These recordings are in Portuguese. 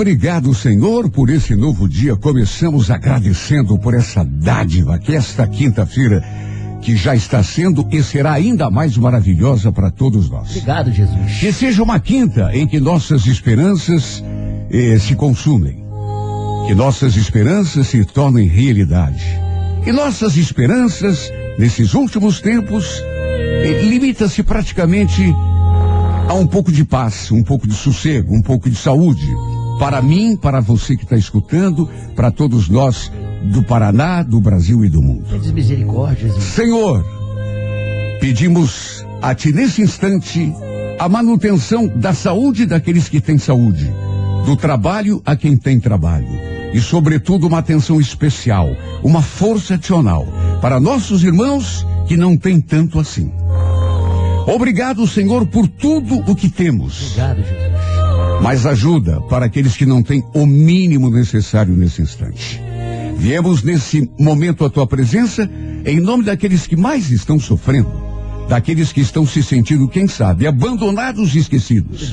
Obrigado, Senhor, por esse novo dia. Começamos agradecendo por essa dádiva que esta quinta-feira que já está sendo e será ainda mais maravilhosa para todos nós. Obrigado, Jesus. Que seja uma quinta em que nossas esperanças eh, se consumem. Que nossas esperanças se tornem realidade. E nossas esperanças, nesses últimos tempos, eh, limita-se praticamente a um pouco de paz, um pouco de sossego, um pouco de saúde. Para mim, para você que está escutando, para todos nós do Paraná, do Brasil e do mundo. Pedes misericórdia, Jesus. Senhor, pedimos a Ti nesse instante a manutenção da saúde daqueles que têm saúde, do trabalho a quem tem trabalho e, sobretudo, uma atenção especial, uma força adicional para nossos irmãos que não têm tanto assim. Obrigado, Senhor, por tudo o que temos. Obrigado, Jesus. Mas ajuda para aqueles que não têm o mínimo necessário nesse instante. Viemos nesse momento à tua presença em nome daqueles que mais estão sofrendo, daqueles que estão se sentindo, quem sabe, abandonados e esquecidos,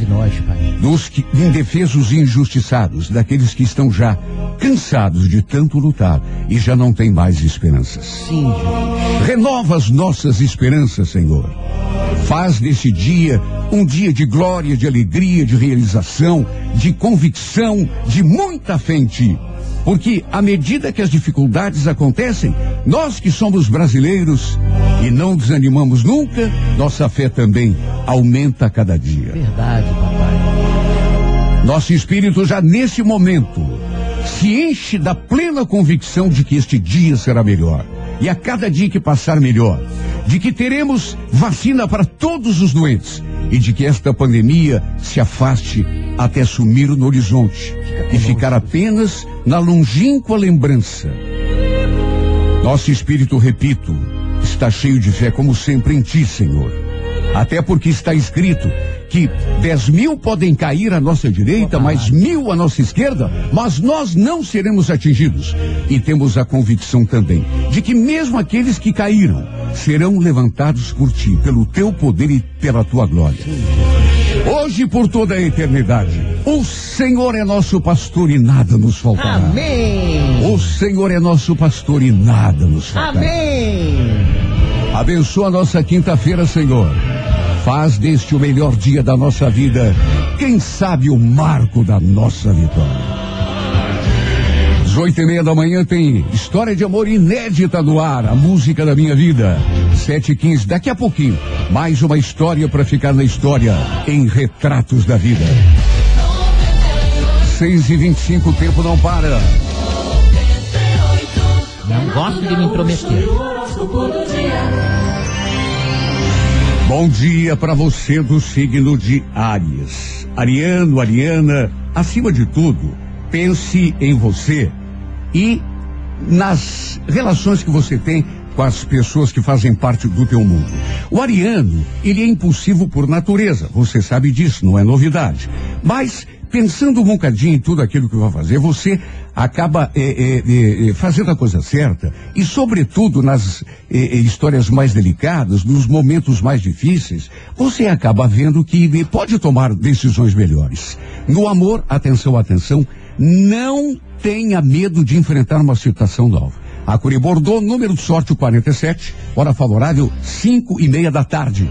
dos que, indefesos e injustiçados, daqueles que estão já cansados de tanto lutar e já não têm mais esperanças. Sim. Renova as nossas esperanças, Senhor. Faz desse dia um dia de glória, de alegria, de realização, de convicção, de muita fé em Ti. Porque à medida que as dificuldades acontecem, nós que somos brasileiros e não desanimamos nunca, nossa fé também aumenta a cada dia. Verdade, papai. Nosso espírito já nesse momento se enche da plena convicção de que este dia será melhor. E a cada dia que passar melhor. De que teremos vacina para todos os doentes. E de que esta pandemia se afaste até sumir no horizonte. E ficar apenas na longínqua lembrança. Nosso espírito, repito, está cheio de fé, como sempre, em Ti, Senhor. Até porque está escrito que dez mil podem cair à nossa direita, mais mil à nossa esquerda, mas nós não seremos atingidos. E temos a convicção também de que mesmo aqueles que caíram serão levantados por Ti, pelo Teu poder e pela Tua glória. Hoje e por toda a eternidade, o Senhor é nosso pastor e nada nos faltará. Amém. O Senhor é nosso pastor e nada nos faltará. Amém. Abençoa a nossa quinta-feira, Senhor. Faz deste o melhor dia da nossa vida. Quem sabe o marco da nossa vitória. Às oito e meia da manhã tem história de amor inédita no ar, a música da minha vida. Sete e quinze, daqui a pouquinho, mais uma história para ficar na história, em Retratos da Vida. Seis e vinte e cinco, o tempo não para. Não gosto de me intrometer. Bom dia para você do signo de Áries. Ariano, Ariana, acima de tudo, pense em você e nas relações que você tem com as pessoas que fazem parte do teu mundo. O ariano, ele é impulsivo por natureza, você sabe disso, não é novidade. Mas pensando um bocadinho em tudo aquilo que vai fazer, você acaba é, é, é, fazendo a coisa certa e, sobretudo, nas é, é, histórias mais delicadas, nos momentos mais difíceis, você acaba vendo que pode tomar decisões melhores. No amor, atenção, atenção, não tenha medo de enfrentar uma situação nova. A Curi Bordeaux, número de sorte o 47, hora favorável, cinco e meia da tarde.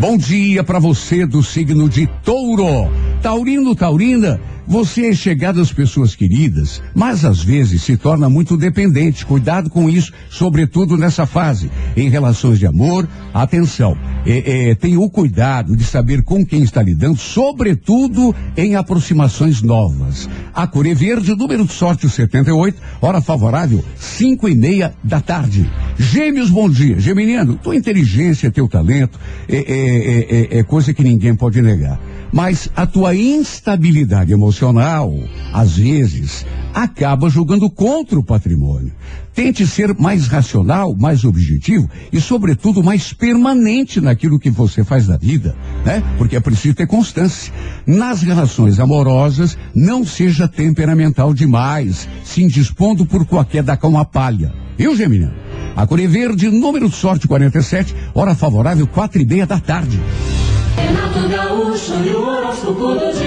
Bom dia para você do signo de Touro. Taurino, Taurina, você é chegado às pessoas queridas, mas às vezes se torna muito dependente. Cuidado com isso, sobretudo nessa fase. Em relações de amor, atenção. É, é, tenha o cuidado de saber com quem está lidando, sobretudo em aproximações novas. A cor é verde, número de sorte o 78, hora favorável, cinco e meia da tarde. Gêmeos, bom dia. Geminiano, tua inteligência, teu talento, é, é, é, é coisa que ninguém pode negar. Mas a tua instabilidade emocional, às vezes, acaba jogando contra o patrimônio. Tente ser mais racional, mais objetivo e, sobretudo, mais permanente naquilo que você faz da vida, né? Porque é preciso ter constância. Nas relações amorosas, não seja temperamental demais, se indispondo por qualquer da uma palha. Viu, Geminiano? A Cor é Verde, número de sorte 47, hora favorável, quatro e meia da tarde.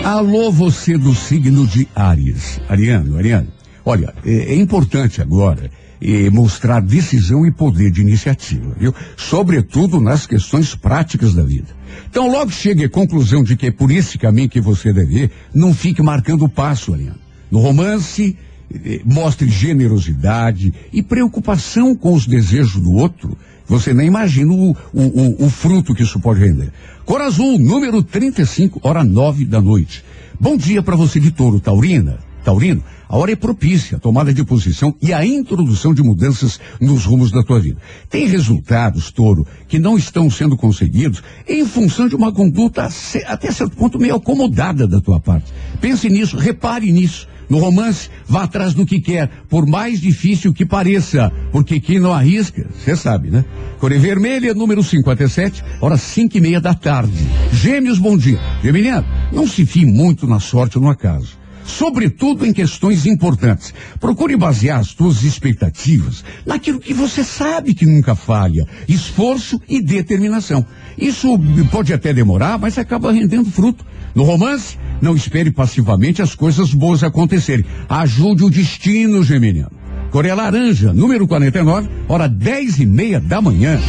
Alô, você do signo de Ares. Ariano, Ariano. Olha, é, é importante agora é, mostrar decisão e poder de iniciativa, viu? Sobretudo nas questões práticas da vida. Então, logo chegue à conclusão de que é por esse caminho que você deve ir, não fique marcando o passo, Ariano. No romance, eh, mostre generosidade e preocupação com os desejos do outro. Você nem imagina o, o, o, o fruto que isso pode render. Cor Azul, número 35, hora nove da noite. Bom dia para você de touro, Taurina. Taurino, a hora é propícia, a tomada de posição e a introdução de mudanças nos rumos da tua vida. Tem resultados, touro, que não estão sendo conseguidos em função de uma conduta até certo ponto meio acomodada da tua parte. Pense nisso, repare nisso. No romance, vá atrás do que quer, por mais difícil que pareça, porque quem não arrisca, você sabe, né? Coré Vermelha, número 57, horas cinco e meia da tarde. Gêmeos, bom dia. Geminiano, não se fie muito na sorte ou no acaso sobretudo em questões importantes. Procure basear as suas expectativas naquilo que você sabe que nunca falha: esforço e determinação. Isso pode até demorar, mas acaba rendendo fruto. No romance, não espere passivamente as coisas boas acontecerem. Ajude o destino, Geminiano. Coreia Laranja, número 49, hora dez e meia da manhã.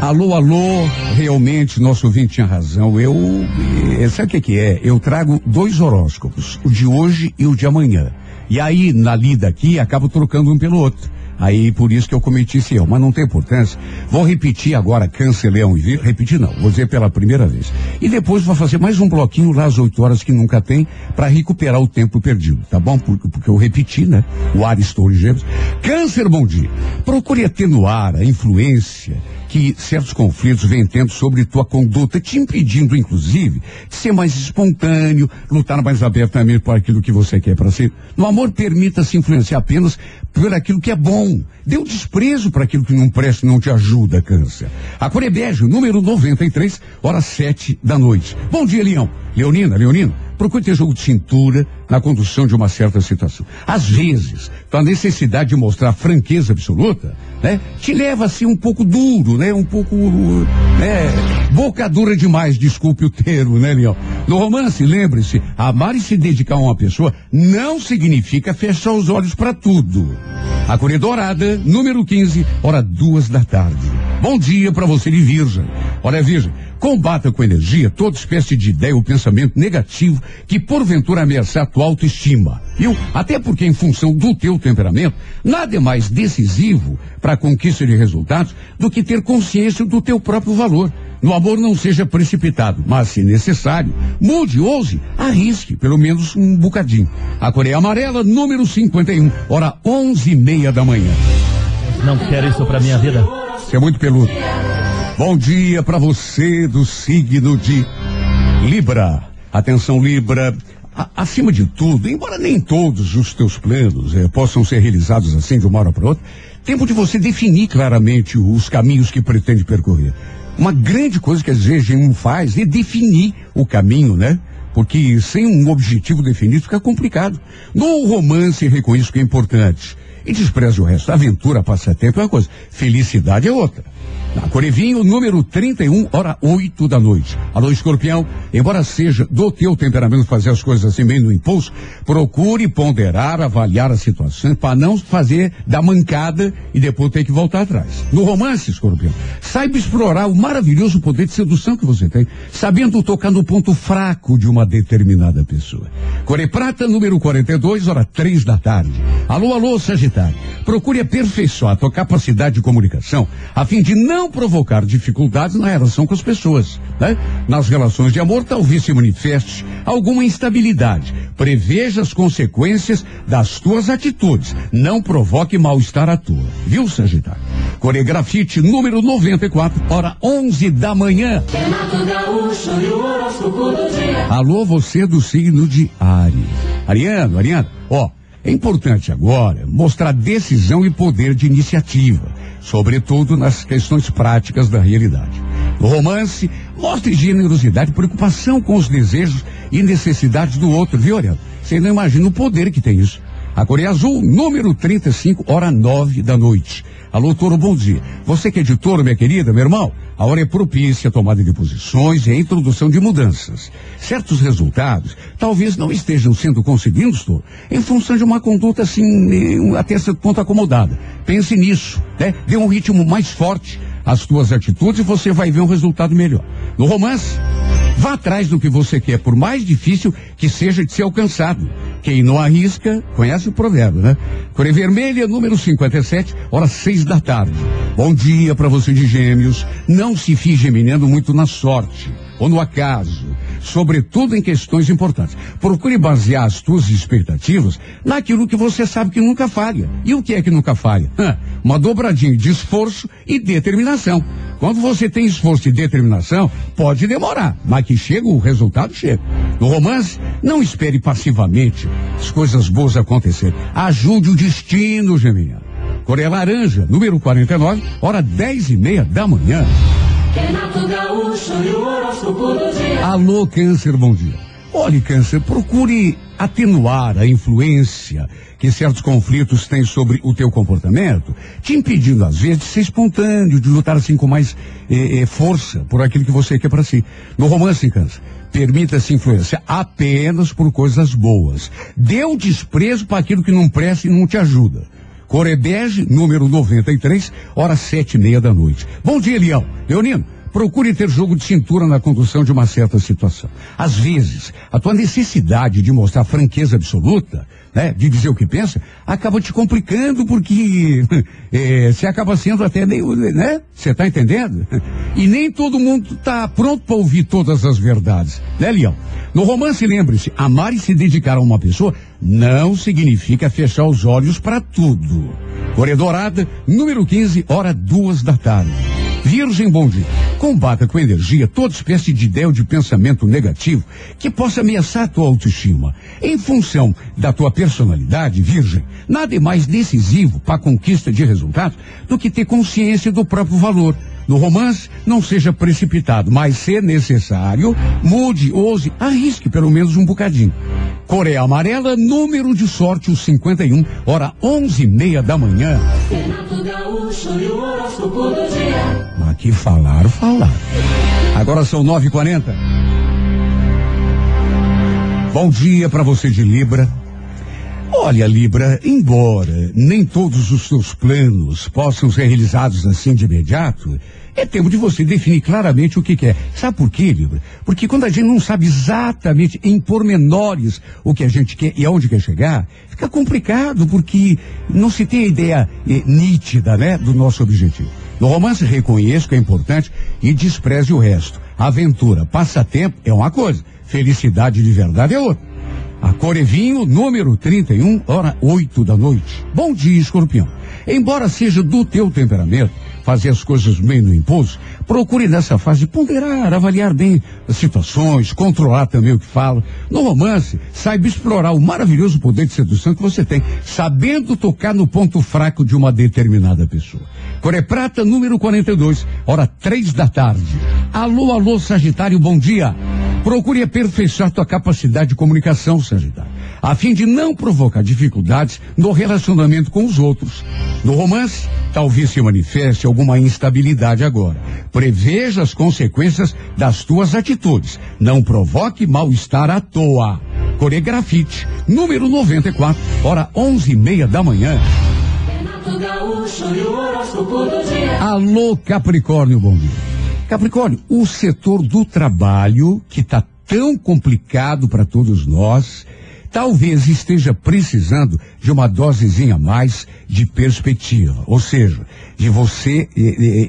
Alô, alô, realmente nosso ouvinte tinha razão. Eu, eh, sabe o que, que é? Eu trago dois horóscopos, o de hoje e o de amanhã. E aí, na lida aqui, acabo trocando um pelo outro. Aí por isso que eu cometi esse erro, mas não tem importância. Vou repetir agora Câncer, Leão e Vir, repetir não, vou dizer pela primeira vez. E depois vou fazer mais um bloquinho lá às 8 horas que nunca tem, para recuperar o tempo perdido, tá bom? Porque, porque eu repeti, né? O Ares Torres Gêmeos. Câncer, bom dia. Procure atenuar a influência que certos conflitos vêm tendo sobre tua conduta, te impedindo, inclusive, de ser mais espontâneo, lutar mais abertamente por aquilo que você quer para si. No amor, permita-se influenciar apenas por aquilo que é bom. Dê um desprezo para aquilo que não presta não te ajuda, câncer. A Corebege, número 93, hora sete da noite. Bom dia, Leão. Leonina, Leonino, procure ter jogo de cintura na condução de uma certa situação. Às vezes, a necessidade de mostrar franqueza absoluta, né, te leva assim um pouco duro, né, um pouco, né, boca dura demais, desculpe o termo, né, Leão? No romance, lembre-se, amar e se dedicar a uma pessoa não significa fechar os olhos para tudo. A Correia Dourada, número 15, hora duas da tarde. Bom dia para você de Virgem. Olha, Virgem, Combata com energia toda espécie de ideia ou pensamento negativo que porventura ameaçar a tua autoestima. Viu? Até porque em função do teu temperamento, nada é mais decisivo para a conquista de resultados do que ter consciência do teu próprio valor. No amor não seja precipitado, mas se necessário, mude, ouse, arrisque, pelo menos um bocadinho. A Coreia Amarela, número 51, hora onze e meia da manhã. Não quero isso para minha vida. Você é muito peludo. Bom dia para você do signo de Libra. Atenção, Libra. A, acima de tudo, embora nem todos os teus planos eh, possam ser realizados assim de uma hora para outra, tempo de você definir claramente os caminhos que pretende percorrer. Uma grande coisa que às vezes a gente faz é definir o caminho, né? Porque sem um objetivo definido fica complicado. No romance, reconheço que é importante. E despreze o resto. Aventura, passatempo é uma coisa. Felicidade é outra. Na Corevinho, número 31, hora 8 da noite. Alô, escorpião, embora seja do teu temperamento fazer as coisas assim meio no impulso, procure ponderar, avaliar a situação para não fazer da mancada e depois ter que voltar atrás. No romance, escorpião, saiba explorar o maravilhoso poder de sedução que você tem, sabendo tocar no ponto fraco de uma determinada pessoa. Core Prata, número 42, hora 3 da tarde. Alô, alô, Sagitário. Procure aperfeiçoar a tua capacidade de comunicação a fim de não provocar dificuldades na relação com as pessoas. Né? Nas relações de amor, talvez se manifeste alguma instabilidade. Preveja as consequências das tuas atitudes. Não provoque mal-estar à tua. Viu, Sagitário? Coregrafite número 94, hora 11 da manhã. Alô, você do signo de Ares. Ariano, Ariano, ó. É importante agora mostrar decisão e poder de iniciativa sobretudo nas questões práticas da realidade. No romance, mostre generosidade e preocupação com os desejos e necessidades do outro, viu, Ariel? Você não imagina o poder que tem isso. A Coreia Azul, número 35, hora nove da noite. Alô, Toro, bom dia. Você que é de Toro, minha querida, meu irmão, a hora é propícia a tomada de posições e a introdução de mudanças. Certos resultados talvez não estejam sendo conseguidos, Toro, em função de uma conduta assim, eh, até certo ponto acomodada. Pense nisso, né? Dê um ritmo mais forte às tuas atitudes e você vai ver um resultado melhor. No romance, Vá atrás do que você quer, por mais difícil que seja de ser alcançado. Quem não arrisca, conhece o provérbio, né? Coré Vermelha, número 57, horas seis da tarde. Bom dia para você de gêmeos. Não se finge menino muito na sorte ou no acaso, sobretudo em questões importantes. Procure basear as suas expectativas naquilo que você sabe que nunca falha. E o que é que nunca falha? Uma dobradinha de esforço e determinação. Quando você tem esforço e determinação, pode demorar, mas que chega, o resultado chega. No romance, não espere passivamente as coisas boas acontecerem. Ajude o destino, Geminha. Coreia Laranja, número 49, hora 10 e meia da manhã. Alô, Câncer, bom dia. Olhe, Câncer, procure atenuar a influência que certos conflitos têm sobre o teu comportamento, te impedindo, às vezes, de ser espontâneo, de lutar assim com mais eh, eh, força por aquilo que você quer para si. No romance, Câncer, permita-se influenciar apenas por coisas boas. Dê o desprezo para aquilo que não presta e não te ajuda. Corebege, número 93, hora sete e meia da noite. Bom dia, Leão. Leonino, Procure ter jogo de cintura na condução de uma certa situação. Às vezes, a tua necessidade de mostrar franqueza absoluta, né, de dizer o que pensa, acaba te complicando porque é, você acaba sendo até meio, né? Você está entendendo? E nem todo mundo está pronto para ouvir todas as verdades, né, Leão? No romance, lembre-se, amar e se dedicar a uma pessoa não significa fechar os olhos para tudo. Corredorada, número 15, hora duas da tarde. Virgem Bom Dia. Combata com energia toda espécie de ideia ou de pensamento negativo que possa ameaçar a tua autoestima. Em função da tua personalidade, Virgem, nada é mais decisivo para a conquista de resultados do que ter consciência do próprio valor. No romance, não seja precipitado, mas se necessário, mude, ouse, arrisque pelo menos um bocadinho. Coreia Amarela, número de sorte, o 51, hora onze e meia da manhã. Mas que falar, falar. Agora são nove e quarenta. Bom dia para você de Libra. Olha, Libra, embora nem todos os seus planos possam ser realizados assim de imediato, é tempo de você definir claramente o que quer. Sabe por quê, Libra? Porque quando a gente não sabe exatamente em pormenores o que a gente quer e aonde quer chegar, fica complicado, porque não se tem a ideia eh, nítida, né, do nosso objetivo. No romance, reconheço que é importante e despreze o resto. Aventura, passatempo é uma coisa, felicidade de verdade é outra. A Corevinho, número 31, hora 8 da noite. Bom dia, escorpião. Embora seja do teu temperamento, fazer as coisas meio no impulso, procure nessa fase ponderar, avaliar bem as situações, controlar também o que fala. No romance, saiba explorar o maravilhoso poder de sedução que você tem, sabendo tocar no ponto fraco de uma determinada pessoa. Core Prata, número 42, hora 3 da tarde. Alô, alô, Sagitário, bom dia. Procure aperfeiçoar tua capacidade de comunicação, Sagitário, a fim de não provocar dificuldades no relacionamento com os outros. No romance, talvez se manifeste alguma instabilidade agora. Preveja as consequências das tuas atitudes. Não provoque mal-estar à toa. Coregrafite, número 94, hora onze e meia da manhã. Alô, Capricórnio, bom dia. Capricórnio, o setor do trabalho, que está tão complicado para todos nós, talvez esteja precisando de uma dosezinha a mais de perspectiva, ou seja, de você eh, eh,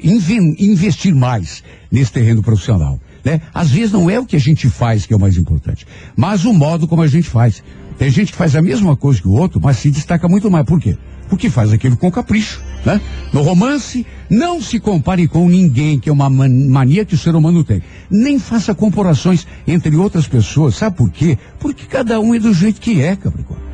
investir mais nesse terreno profissional. Né? Às vezes não é o que a gente faz que é o mais importante, mas o modo como a gente faz. Tem gente que faz a mesma coisa que o outro, mas se destaca muito mais. Por quê? Porque faz aquilo com capricho, né? No romance, não se compare com ninguém, que é uma mania que o ser humano tem. Nem faça comparações entre outras pessoas. Sabe por quê? Porque cada um é do jeito que é, Capricórnio.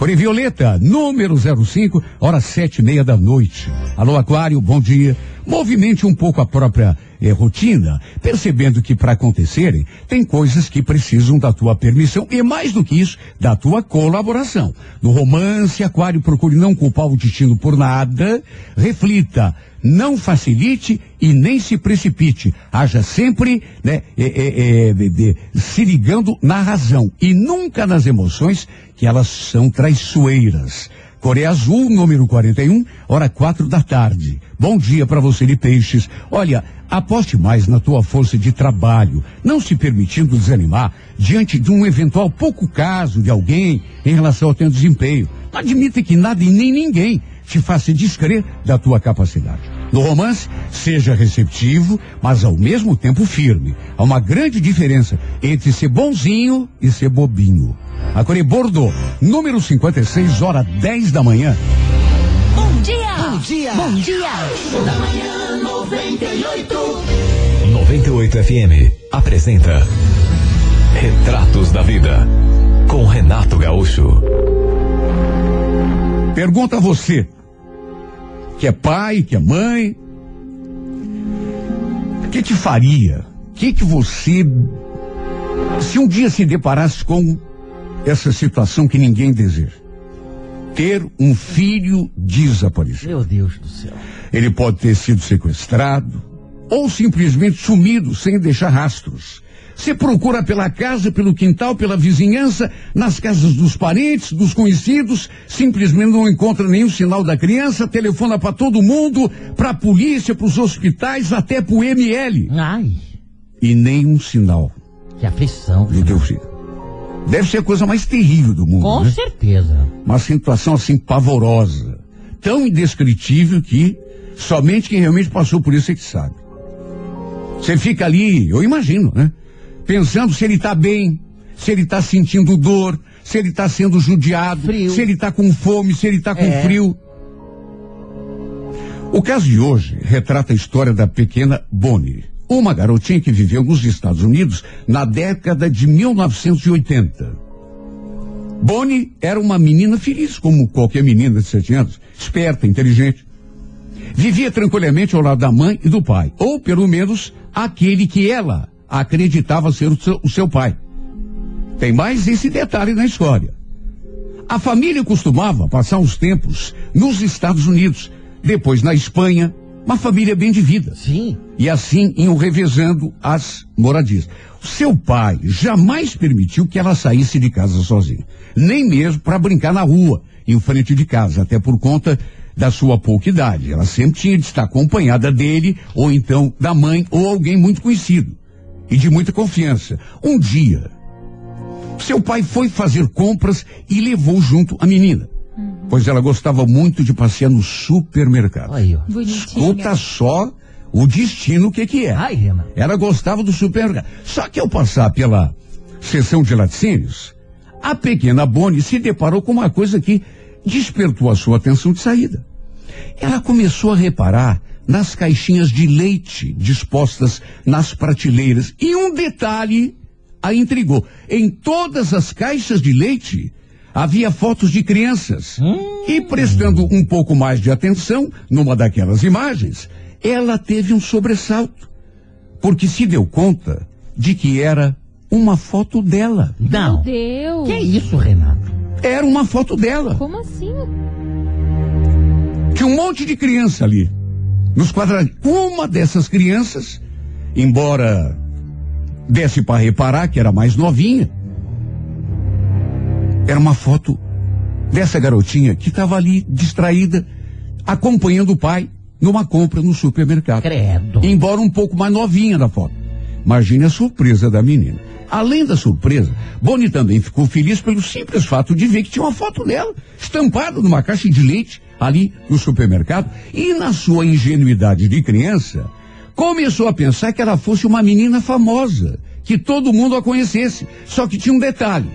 Core Violeta, número 05, hora sete e meia da noite. Alô, Aquário, bom dia. Movimente um pouco a própria eh, rotina, percebendo que para acontecerem tem coisas que precisam da tua permissão e mais do que isso, da tua colaboração. No romance, Aquário, procure não culpar o destino por nada, reflita, não facilite e nem se precipite. Haja sempre né, é, é, é, se ligando na razão e nunca nas emoções, que elas são traiçoeiras. Coreia Azul, número 41, hora quatro da tarde. Bom dia para você de peixes. Olha, aposte mais na tua força de trabalho, não se permitindo desanimar diante de um eventual pouco caso de alguém em relação ao teu desempenho. Admita que nada e nem ninguém te faça descrer da tua capacidade. No romance, seja receptivo, mas ao mesmo tempo firme. Há uma grande diferença entre ser bonzinho e ser bobinho. A Core Bordeaux, número 56, hora 10 da manhã. Bom dia! Bom dia! Bom dia! Da manhã 98. 98 FM apresenta Retratos da Vida com Renato Gaúcho. Pergunta a você, que é pai, que é mãe, o que te faria? O que que você, se um dia se deparasse com essa situação que ninguém deseja. Ter um filho desaparecido. Meu Deus do céu. Ele pode ter sido sequestrado ou simplesmente sumido sem deixar rastros. Você procura pela casa, pelo quintal, pela vizinhança, nas casas dos parentes, dos conhecidos, simplesmente não encontra nenhum sinal da criança, telefona para todo mundo, para a polícia, para os hospitais, até para o ML. Ai. E nenhum sinal. Que aflição. Do teu filho. Deve ser a coisa mais terrível do mundo. Com né? certeza. Uma situação assim pavorosa, tão indescritível que somente quem realmente passou por isso é que sabe. Você fica ali, eu imagino, né? Pensando se ele está bem, se ele está sentindo dor, se ele está sendo judiado, frio. se ele está com fome, se ele está com é. frio. O caso de hoje retrata a história da pequena Bonnie, uma garotinha que viveu nos Estados Unidos na década de 1980. Bonnie era uma menina feliz, como qualquer menina de sete anos, esperta, inteligente. Vivia tranquilamente ao lado da mãe e do pai, ou pelo menos aquele que ela acreditava ser o seu, o seu pai. Tem mais esse detalhe na história. A família costumava passar uns tempos nos Estados Unidos, depois na Espanha, uma família bem de vida. Sim. E assim iam revezando as moradias. O seu pai jamais permitiu que ela saísse de casa sozinha. Nem mesmo para brincar na rua, em frente de casa, até por conta da sua pouca idade. Ela sempre tinha de estar acompanhada dele, ou então da mãe, ou alguém muito conhecido. E de muita confiança. Um dia, seu pai foi fazer compras e levou junto a menina. Pois ela gostava muito de passear no supermercado. Aí, ó. Escuta só o destino que que é. Ai. Ela gostava do supermercado. Só que ao passar pela seção de laticínios, a pequena Bonnie se deparou com uma coisa que despertou a sua atenção de saída. Ela começou a reparar nas caixinhas de leite dispostas nas prateleiras. E um detalhe a intrigou. Em todas as caixas de leite havia fotos de crianças. E prestando um pouco mais de atenção numa daquelas imagens, ela teve um sobressalto. Porque se deu conta de que era uma foto dela. Não. Meu Deus. Que isso, Renato? Era uma foto dela. Como assim? Tinha um monte de criança ali. Nos quadradinhos. Uma dessas crianças, embora desse para reparar que era mais novinha, era uma foto dessa garotinha que estava ali distraída, acompanhando o pai numa compra no supermercado. Credo. Embora um pouco mais novinha na foto. Imagine a surpresa da menina. Além da surpresa, Bonnie também ficou feliz pelo simples fato de ver que tinha uma foto dela estampada numa caixa de leite ali no supermercado e na sua ingenuidade de criança começou a pensar que ela fosse uma menina famosa, que todo mundo a conhecesse. Só que tinha um detalhe.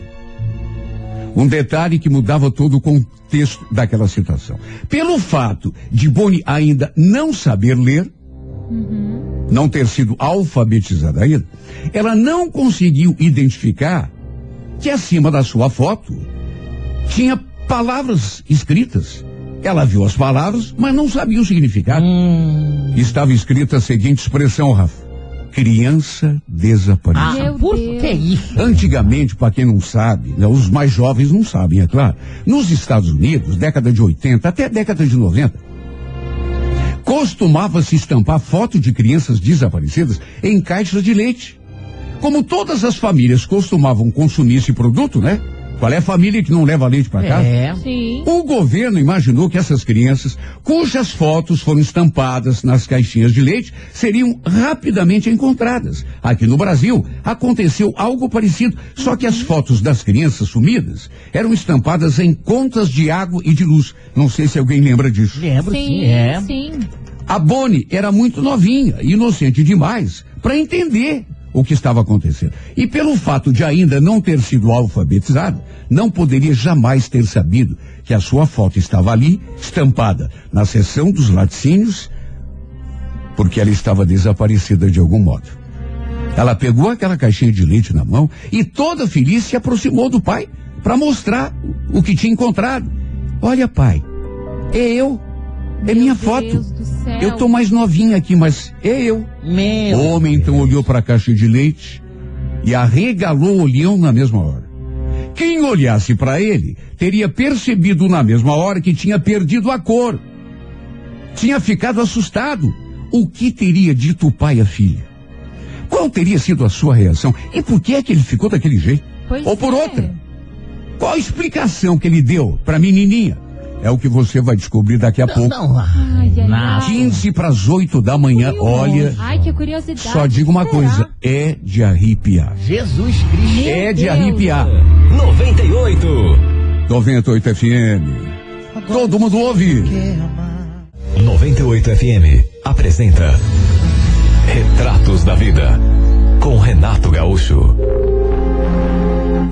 Um detalhe que mudava todo o contexto daquela situação. Pelo fato de Bonnie ainda não saber ler, não ter sido alfabetizada ainda, ela não conseguiu identificar que acima da sua foto tinha palavras escritas Ela viu as palavras, mas não sabia o significado. Hum. Estava escrita a seguinte expressão, Rafa. Criança desaparecida. Ah, por que isso? Antigamente, para quem não sabe, né, os mais jovens não sabem, é claro. Nos Estados Unidos, década de 80 até década de 90, costumava-se estampar foto de crianças desaparecidas em caixas de leite. Como todas as famílias costumavam consumir esse produto, né? Qual é a família que não leva leite para casa? É. Sim. O governo imaginou que essas crianças, cujas fotos foram estampadas nas caixinhas de leite, seriam rapidamente encontradas. Aqui no Brasil, aconteceu algo parecido, só que as fotos das crianças sumidas eram estampadas em contas de água e de luz. Não sei se alguém lembra disso. Lembro, sim, Sim, é. sim. A Bonnie era muito novinha, inocente demais, para entender o que estava acontecendo. E pelo fato de ainda não ter sido alfabetizada, não poderia jamais ter sabido que a sua foto estava ali, estampada na seção dos laticínios, porque ela estava desaparecida de algum modo. Ela pegou aquela caixinha de leite na mão e toda feliz se aproximou do pai para mostrar o que tinha encontrado. Olha, pai, é eu. É Meu minha Deus foto. Eu tô mais novinha aqui, mas é eu. Meu. O homem então olhou para a caixa de leite e arregalou o olhão na mesma hora. Quem olhasse para ele teria percebido na mesma hora que tinha perdido a cor. Tinha ficado assustado. O que teria dito o pai à filha? Qual teria sido a sua reação? E por que é que ele ficou daquele jeito? Pois Ou por é. outra? Qual a explicação que ele deu para a menininha? É o que você vai descobrir daqui a pouco. Não, ah, Ai, ai, nada. ai. 15 para as 8 da manhã. Olha, Ai, que curiosidade. só digo uma Será? coisa, é de arrepiar. Jesus Cristo. É de Deus. arrepiar. 98. 98 FM. Todo mundo ouve. 98 FM apresenta Retratos da Vida com Renato Gaúcho.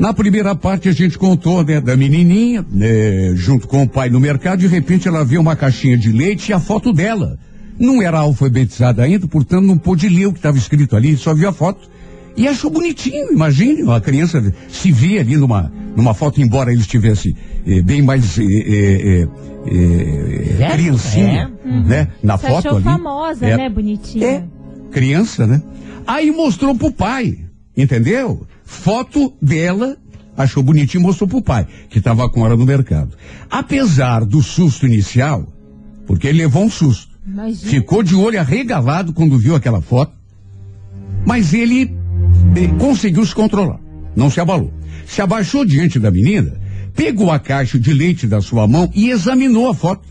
Na primeira parte a gente contou, né, da menininha, né, junto com o pai no mercado, de repente ela vê uma caixinha de leite e a foto dela. Não era alfabetizada ainda, portanto não pôde ler o que estava escrito ali, só viu a foto. E achou bonitinho, imagine, a criança se vê ali numa, numa foto, embora ele estivesse eh, bem mais eh, eh, eh, eh, criancinha, né, na Você foto achou ali. famosa, É, né, bonitinha? É, criança, né? Aí mostrou pro pai, entendeu? Foto dela, achou bonitinho e mostrou pro pai, que estava com ela no mercado. Apesar do susto inicial, porque ele levou um susto, Imagina. ficou de olho arregalado quando viu aquela foto, mas ele eh, conseguiu se controlar, não se abalou. Se abaixou diante da menina, pegou a caixa de leite da sua mão e examinou a foto.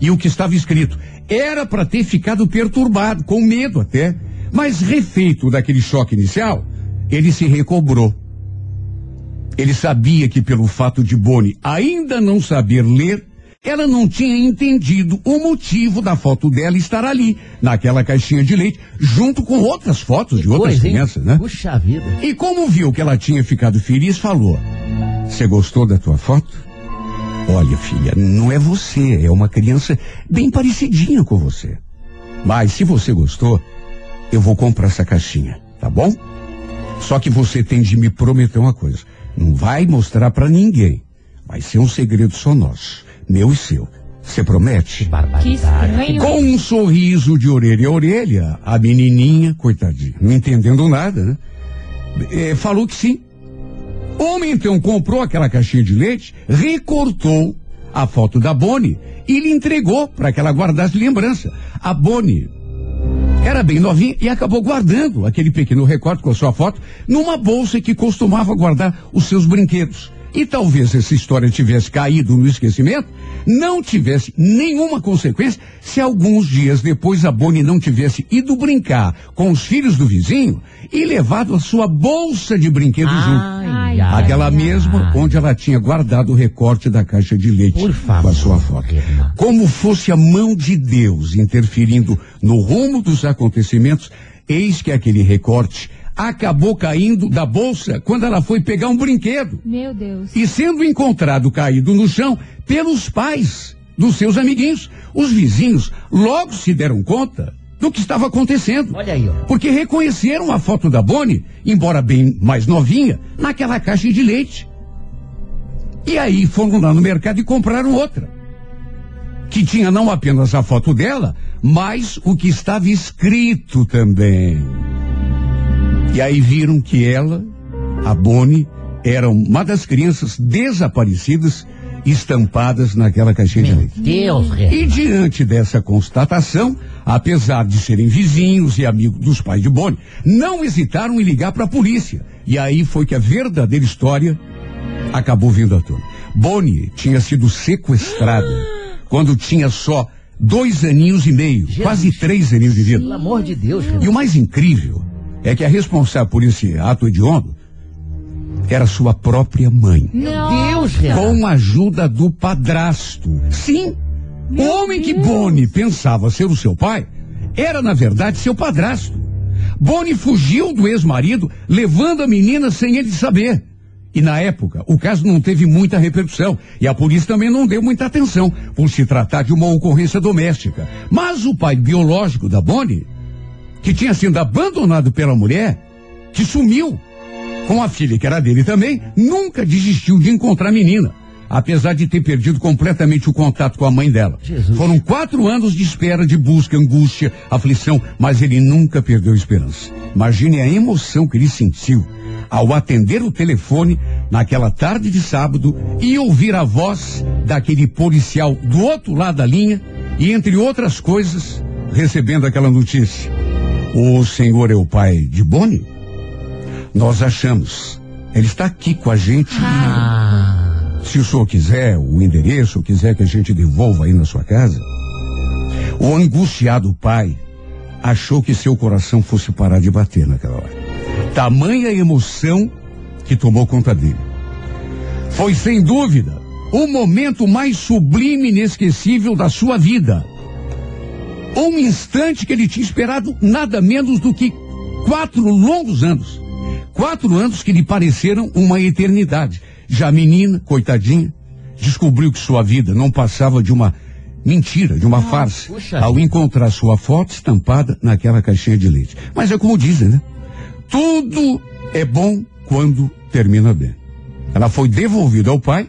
E o que estava escrito era para ter ficado perturbado, com medo até, mas refeito daquele choque inicial, ele se recobrou. Ele sabia que pelo fato de Bonnie ainda não saber ler, ela não tinha entendido o motivo da foto dela estar ali, naquela caixinha de leite, junto com outras fotos de outras Coisa, hein? crianças, né? Puxa vida. E como viu que ela tinha ficado feliz, falou: Você gostou da tua foto? Olha, filha, não é você, é uma criança bem parecidinha com você. Mas se você gostou, eu vou comprar essa caixinha, tá bom? Só que você tem de me prometer uma coisa: não vai mostrar pra ninguém. Vai ser um segredo só nosso, meu e seu. Você promete? Que Barbaridade. Com um sorriso de orelha a orelha, a menininha, coitadinha, não entendendo nada, né? Eh, falou que sim. O homem então comprou aquela caixinha de leite, recortou a foto da Bonnie e lhe entregou para que ela guardasse lembrança. A Bonnie era bem novinha e acabou guardando aquele pequeno recorte com a sua foto numa bolsa que costumava guardar os seus brinquedos. E talvez essa história tivesse caído no esquecimento, não tivesse nenhuma consequência se alguns dias depois a Bonnie não tivesse ido brincar com os filhos do vizinho e levado a sua bolsa de brinquedos junto. Ai, Ai, ai, Aquela ai. mesma onde ela tinha guardado o recorte da caixa de leite Por favor, com a sua foto. irmã. Como fosse a mão de Deus interferindo no rumo dos acontecimentos, eis que aquele recorte acabou caindo da bolsa quando ela foi pegar um brinquedo Meu Deus. e sendo encontrado caído no chão pelos pais dos seus amiguinhos. Os vizinhos logo se deram conta do que estava acontecendo. Olha aí, ó. Porque reconheceram a foto da Bonnie, embora bem mais novinha, naquela caixa de leite. E aí foram lá no mercado e compraram outra. que tinha não apenas a foto dela, mas o que estava escrito também. E aí viram que ela, a Bonnie, era uma das crianças desaparecidas estampadas naquela caixinha de leite. Deus, E diante dessa constatação, apesar de serem vizinhos e amigos dos pais de Bonnie, não hesitaram em ligar para a polícia. E aí foi que a verdadeira história acabou vindo à tona. Bonnie tinha sido sequestrada quando tinha só dois aninhos e meio, Jesus. quase três aninhos de vida. Pelo amor de Deus, Renato. E o mais incrível é que a responsável por esse ato hediondo era sua própria mãe. Deus, Renato. Com a ajuda do padrasto. Sim, o homem que Boni pensava ser o seu pai era, na verdade, seu padrasto. Boni fugiu do ex-marido, levando a menina sem ele saber. E na época, o caso não teve muita repercussão e a polícia também não deu muita atenção, por se tratar de uma ocorrência doméstica. Mas o pai biológico da Boni, que tinha sido abandonado pela mulher, que sumiu com a filha que era dele também, nunca desistiu de encontrar a menina. Apesar de ter perdido completamente o contato com a mãe dela. Jesus. Foram quatro anos de espera, de busca, angústia, aflição, mas ele nunca perdeu a esperança. Imagine a emoção que ele sentiu ao atender o telefone naquela tarde de sábado e ouvir a voz daquele policial do outro lado da linha e, entre outras coisas, recebendo aquela notícia. O senhor é o pai de Bonnie? Nós achamos. Ele está aqui com a gente. Ah, Se o senhor quiser o endereço, quiser que a gente devolva aí na sua casa. O angustiado pai achou que seu coração fosse parar de bater naquela hora. Tamanha emoção que tomou conta dele. Foi sem dúvida o momento mais sublime e inesquecível da sua vida. Um instante que ele tinha esperado nada menos do que quatro longos anos. Quatro anos que lhe pareceram uma eternidade. Já a menina, coitadinha, descobriu que sua vida não passava de uma mentira, de uma farsa, puxa ao encontrar sua foto estampada naquela caixinha de leite. Mas é como dizem, né? Tudo é bom quando termina bem. Ela foi devolvida ao pai,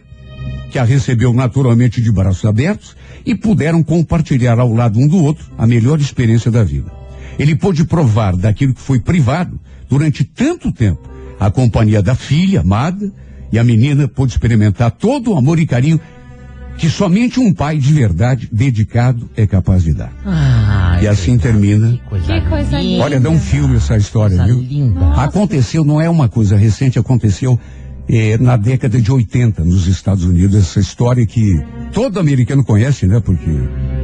que a recebeu naturalmente de braços abertos, e puderam compartilhar ao lado um do outro a melhor experiência da vida. Ele pôde provar daquilo que foi privado durante tanto tempo, a companhia da filha amada, e a menina pôde experimentar todo o amor e carinho que somente um pai de verdade, dedicado, é capaz de dar. ai, E assim termina. que coisa, Que coisa linda. linda. Olha, dá um filme essa história, Coisa viu? linda. Aconteceu, não é uma coisa recente, aconteceu eh, na década de 80 nos Estados Unidos, essa história que todo americano conhece, né? Porque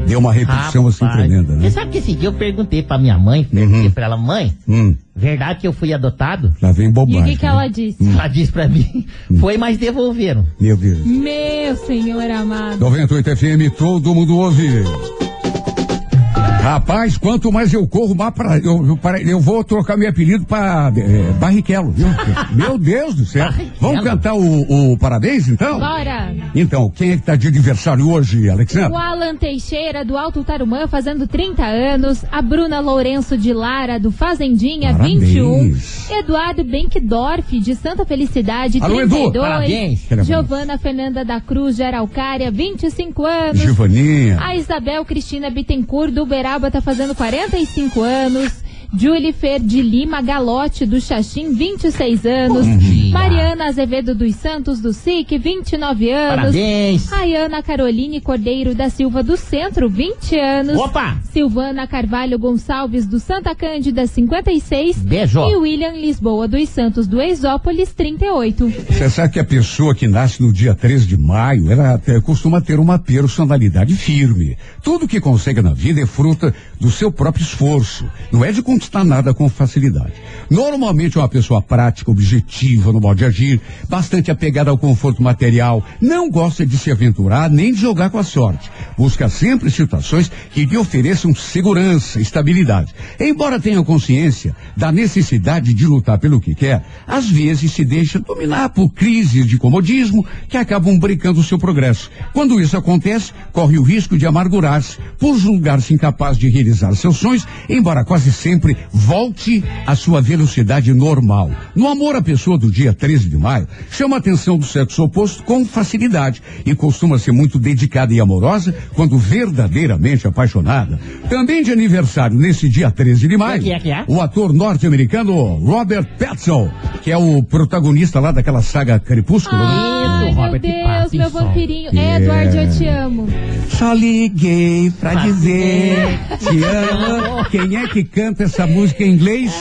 deu uma repercussão assim tremenda, né? Você sabe que esse dia eu perguntei pra minha mãe, perguntei Uhum. pra ela, mãe, Hum, verdade que eu fui adotado? lá vem E o bobagem. que, que né? ela disse? Ela disse pra mim, foi, mas devolveram. Meu Deus. Meu senhor amado. 98 FM, todo mundo ouve. Rapaz, quanto mais eu corro, mais pra, eu, eu, para- eu vou trocar meu apelido para Barrichello, viu? Meu Deus do céu. Barrichello. Vamos cantar o, o parabéns, então? Bora! Então, quem é que tá de aniversário hoje, Alexandre? O Alan Teixeira, do Alto Tarumã, fazendo 30 anos. A Bruna Lourenço de Lara, do Fazendinha, Parabéns. 21. Eduardo Benkdorf, de Santa Felicidade, Alô, Edu. 32. Parabéns. Parabéns. Giovana Fernanda da Cruz, de Araucária, 25 anos. Givaninha. A Isabel Cristina Bittencourt, do Uberaba, tá fazendo 45 anos. Julie Fer de Lima Galote, do Xaxim, 26 anos. Mariana Azevedo dos Santos, do SIC, 29 anos. Parabéns. Rayana Caroline Cordeiro da Silva do Centro, 20 anos. Opa! Silvana Carvalho Gonçalves do Santa Cândida, 56. Beijo. E William Lisboa dos Santos do Exópolis, 38. Você sabe que a pessoa que nasce no dia 13 de maio, ela eh, costuma ter uma personalidade firme. Tudo que consegue na vida é fruta do seu próprio esforço. Não é de conquistar nada com facilidade. Normalmente é uma pessoa prática, objetiva no modo de agir, bastante apegada ao conforto material, não gosta de se aventurar nem de jogar com a sorte. Busca sempre situações que lhe ofereçam segurança, estabilidade. Embora tenha consciência da necessidade de lutar pelo que quer, às vezes se deixa dominar por crises de comodismo que acabam brincando o seu progresso. Quando isso acontece, corre o risco de amargurar-se por julgar-se incapaz de realizar seus sonhos, embora quase sempre volte à sua velocidade normal. No amor, a pessoa do dia 13 de maio chama a atenção do sexo oposto com facilidade e costuma ser muito dedicada e amorosa quando verdadeiramente apaixonada. Também de aniversário nesse dia 13 de maio. É que é? O ator norte-americano Robert Pattinson, que é o protagonista lá daquela saga Crepúsculo. né? Ai, Isso, Robert meu Deus, meu vampirinho. É. Edward, eu te amo. Só liguei pra Pra dizer te amo. Quem é que canta essa música em inglês?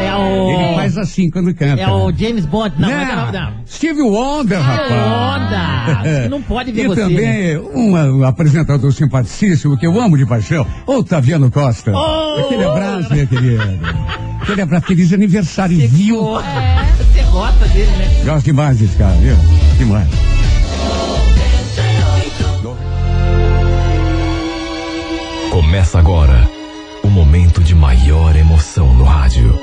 É o. Ele faz assim quando canta. É o James Bond. Não, mas não, não. Steve Wonder, rapaz. Onda! Não pode ver E você. né? também um, um apresentador simpaticíssimo que eu amo de paixão, Otaviano Costa. Oh! Aquele abraço, minha querida. Aquele abraço, feliz aniversário, viu? Pô, Você gosta dele, né? Gosto demais desse cara, viu? Demais. Começa agora o momento de maior emoção no rádio.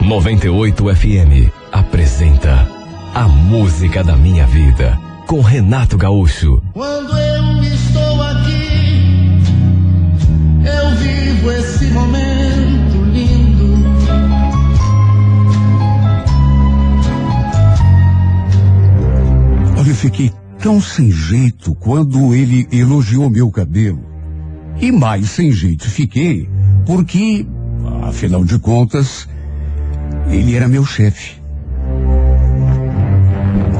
98 FM apresenta A Música da Minha Vida com Renato Gaúcho. Quando eu estou aqui, eu vivo esse momento lindo. Olha, eu fiquei tão sem jeito quando ele elogiou meu cabelo. E mais sem jeito fiquei, porque, afinal de contas, ele era meu chefe.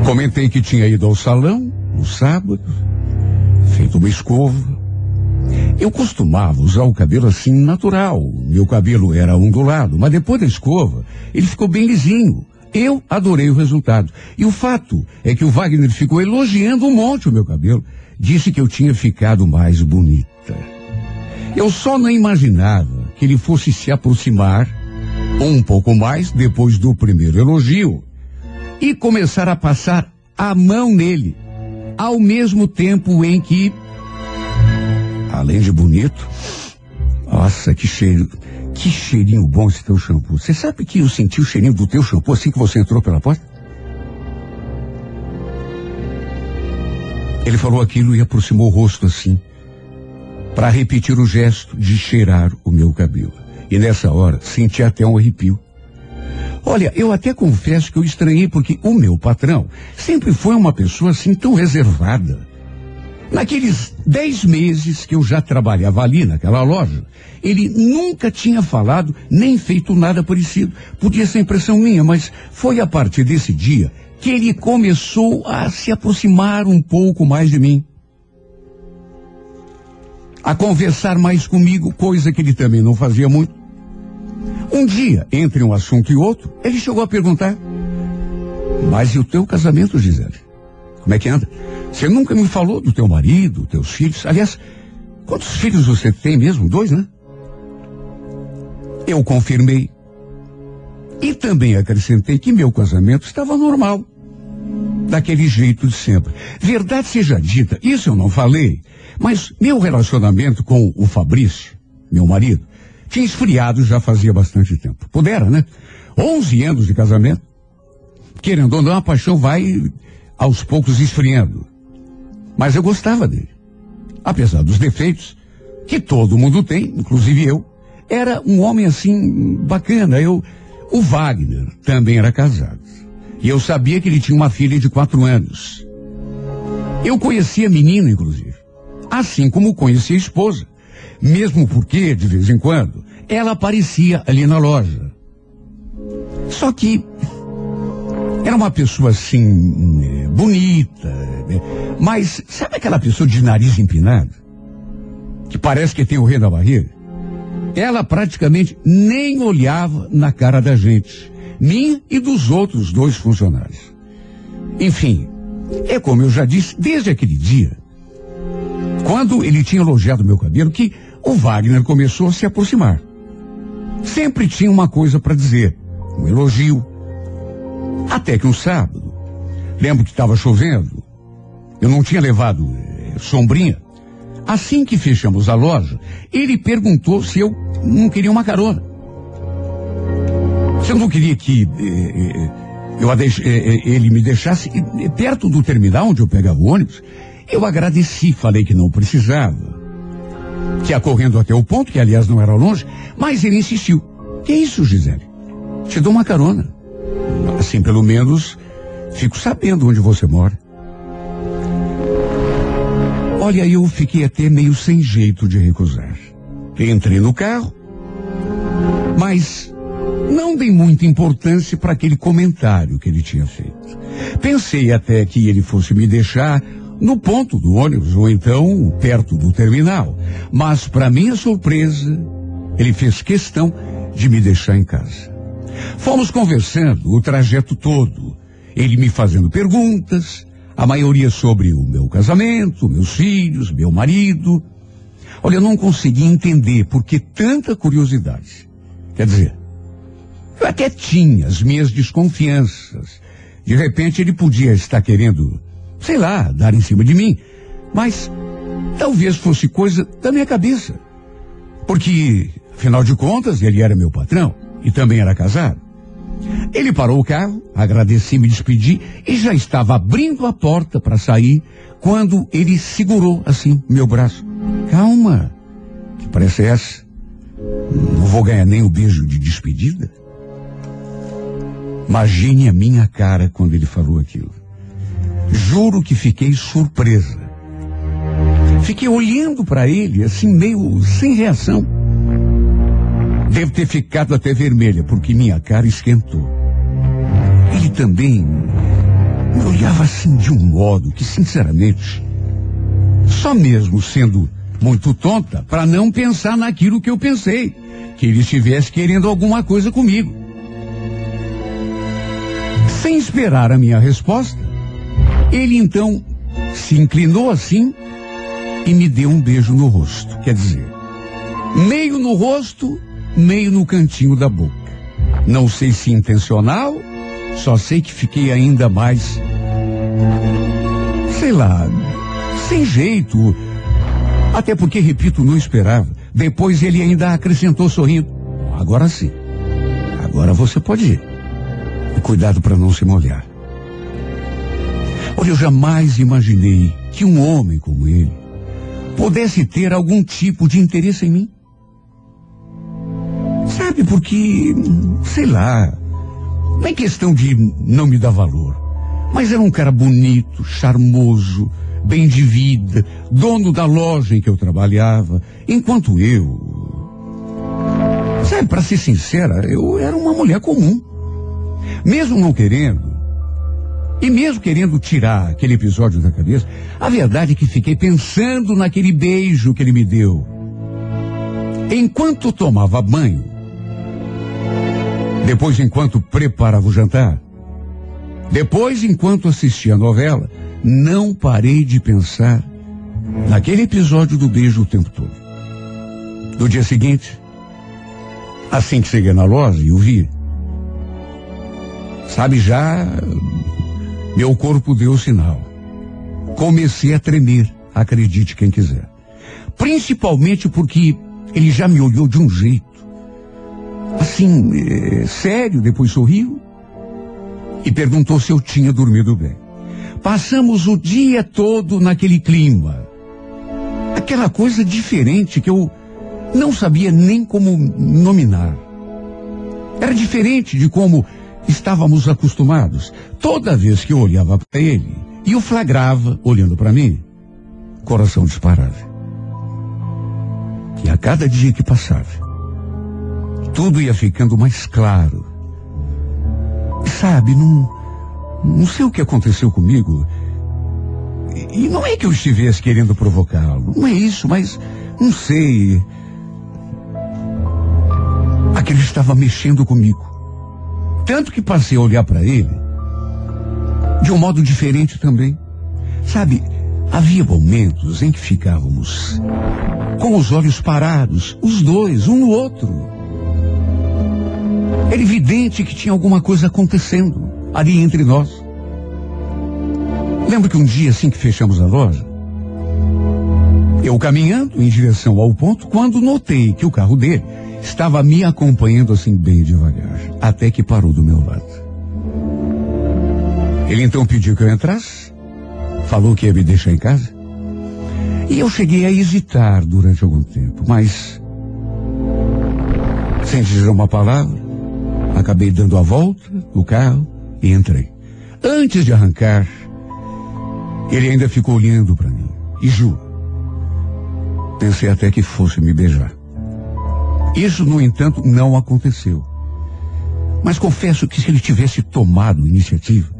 Comentei que tinha ido ao salão no sábado, feito uma escova. Eu costumava usar o cabelo assim natural. Meu cabelo era ondulado, mas depois da escova, ele ficou bem lisinho. Eu adorei o resultado. E o fato é que o Wagner ficou elogiando um monte o meu cabelo. Disse que eu tinha ficado mais bonita. Eu só não imaginava que ele fosse se aproximar um pouco mais depois do primeiro elogio e começar a passar a mão nele, ao mesmo tempo em que, além de bonito, nossa, que cheiro, que cheirinho bom esse teu shampoo. Você sabe que eu senti o cheirinho do teu shampoo assim que você entrou pela porta? Ele falou aquilo e aproximou o rosto assim, para repetir o gesto de cheirar o meu cabelo. E nessa hora senti até um arrepio. Olha, eu até confesso que eu estranhei porque o meu patrão sempre foi uma pessoa assim tão reservada. Naqueles dez meses que eu já trabalhava ali naquela loja, ele nunca tinha falado nem feito nada parecido. Podia ser impressão minha, mas foi a partir desse dia que ele começou a se aproximar um pouco mais de mim. A conversar mais comigo, coisa que ele também não fazia muito. Um dia, entre um assunto e outro, ele chegou a perguntar: Mas e o teu casamento, Gisele? Como é que anda? Você nunca me falou do teu marido, teus filhos. Aliás, quantos filhos você tem mesmo? Dois, né? Eu confirmei. E também acrescentei que meu casamento estava normal. Daquele jeito de sempre. Verdade seja dita, isso eu não falei. Mas meu relacionamento com o Fabrício, meu marido, tinha esfriado já fazia bastante tempo. Pudera, né? 11 anos de casamento. Querendo ou não, a paixão vai aos poucos esfriando. Mas eu gostava dele. Apesar dos defeitos, que todo mundo tem, inclusive eu, era um homem assim bacana. Eu, o Wagner também era casado. E eu sabia que ele tinha uma filha de quatro anos. Eu conhecia a menina, inclusive. Assim como conhecia a esposa. Mesmo porque, de vez em quando, ela aparecia ali na loja. Só que era uma pessoa assim, bonita, eh, mas sabe aquela pessoa de nariz empinado? Que parece que tem o rei da barriga? Ela praticamente nem olhava na cara da gente, minha e dos outros dois funcionários. Enfim, é como eu já disse, desde aquele dia, quando ele tinha elogiado meu cabelo, que o Wagner começou a se aproximar. Sempre tinha uma coisa para dizer, um elogio. Até que um sábado, lembro que estava chovendo, eu não tinha levado eh, sombrinha. Assim que fechamos a loja, ele perguntou se eu não queria uma carona. Se eu não queria que eh, eh, eu deix- eh, eh, ele me deixasse perto do terminal onde eu pegava o ônibus, eu agradeci, falei que não precisava. Ia correndo até o ponto, que aliás não era longe, mas ele insistiu. Que isso, Gisele? Te dou uma carona. Assim, pelo menos, fico sabendo onde você mora. Olha, eu fiquei até meio sem jeito de recusar. Entrei no carro, mas não dei muita importância para aquele comentário que ele tinha feito. Pensei até que ele fosse me deixar no ponto do ônibus ou então perto do terminal. Mas, para minha surpresa, ele fez questão de me deixar em casa. Fomos conversando o trajeto todo, ele me fazendo perguntas, a maioria sobre o meu casamento, meus filhos, meu marido. Olha, eu não consegui entender por que tanta curiosidade. Quer dizer, eu até tinha as minhas desconfianças. De repente ele podia estar querendo, sei lá, dar em cima de mim. Mas talvez fosse coisa da minha cabeça. Porque, afinal de contas, ele era meu patrão e também era casado. Ele parou o carro, agradeci, me despedi e já estava abrindo a porta para sair quando ele segurou assim meu braço. Calma, que parece essa? Não vou ganhar nem o beijo de despedida? Imagine a minha cara quando ele falou aquilo. Juro que fiquei surpresa. Fiquei olhando para ele, assim, meio sem reação. Devo ter ficado até vermelha, porque minha cara esquentou. Ele também me olhava assim de um modo que, sinceramente, só mesmo sendo muito tonta para não pensar naquilo que eu pensei, que ele estivesse querendo alguma coisa comigo. Sem esperar a minha resposta, ele então se inclinou assim e me deu um beijo no rosto. Quer dizer, meio no rosto, meio no cantinho da boca. Não sei se intencional, só sei que fiquei ainda mais. Sei lá, sem jeito. Até porque, repito, não esperava. Depois ele ainda acrescentou sorrindo. Agora sim. Agora você pode ir. Cuidado para não se molhar. Olha, eu jamais imaginei que um homem como ele pudesse ter algum tipo de interesse em mim. Sabe, porque, sei lá, não é questão de não me dar valor. Mas era um cara bonito, charmoso, bem de vida, dono da loja em que eu trabalhava, enquanto eu. Sabe, para ser sincera, eu era uma mulher comum. Mesmo não querendo, e mesmo querendo tirar aquele episódio da cabeça, a verdade é que fiquei pensando naquele beijo que ele me deu. Enquanto tomava banho, depois enquanto preparava o jantar, depois enquanto assistia a novela, não parei de pensar naquele episódio do beijo o tempo todo. No dia seguinte, assim que cheguei na loja e o vi, Sabe, já meu corpo deu sinal. Comecei a tremer, acredite quem quiser. Principalmente porque ele já me olhou de um jeito. Assim, é, sério, depois sorriu e perguntou se eu tinha dormido bem. Passamos o dia todo naquele clima. Aquela coisa diferente que eu não sabia nem como nominar. Era diferente de como estávamos acostumados. Toda vez que eu olhava para ele e o flagrava olhando para mim, coração disparava. E a cada dia que passava, tudo ia ficando mais claro. Sabe, não, não sei o que aconteceu comigo. E, e não é que eu estivesse querendo provocá-lo, não é isso, mas não sei. Aquele estava mexendo comigo. Tanto que passei a olhar para ele de um modo diferente também. Sabe, havia momentos em que ficávamos com os olhos parados, os dois, um no outro. Era evidente que tinha alguma coisa acontecendo ali entre nós. Lembro que um dia assim que fechamos a loja, eu caminhando em direção ao ponto, quando notei que o carro dele estava me acompanhando assim bem devagar, até que parou do meu lado. Ele então pediu que eu entrasse, falou que ia me deixar em casa. E eu cheguei a hesitar durante algum tempo, mas sem dizer uma palavra, acabei dando a volta no carro e entrei. Antes de arrancar, ele ainda ficou olhando para mim. E juro, Pensei até que fosse me beijar. Isso, no entanto, não aconteceu. Mas confesso que se ele tivesse tomado iniciativa,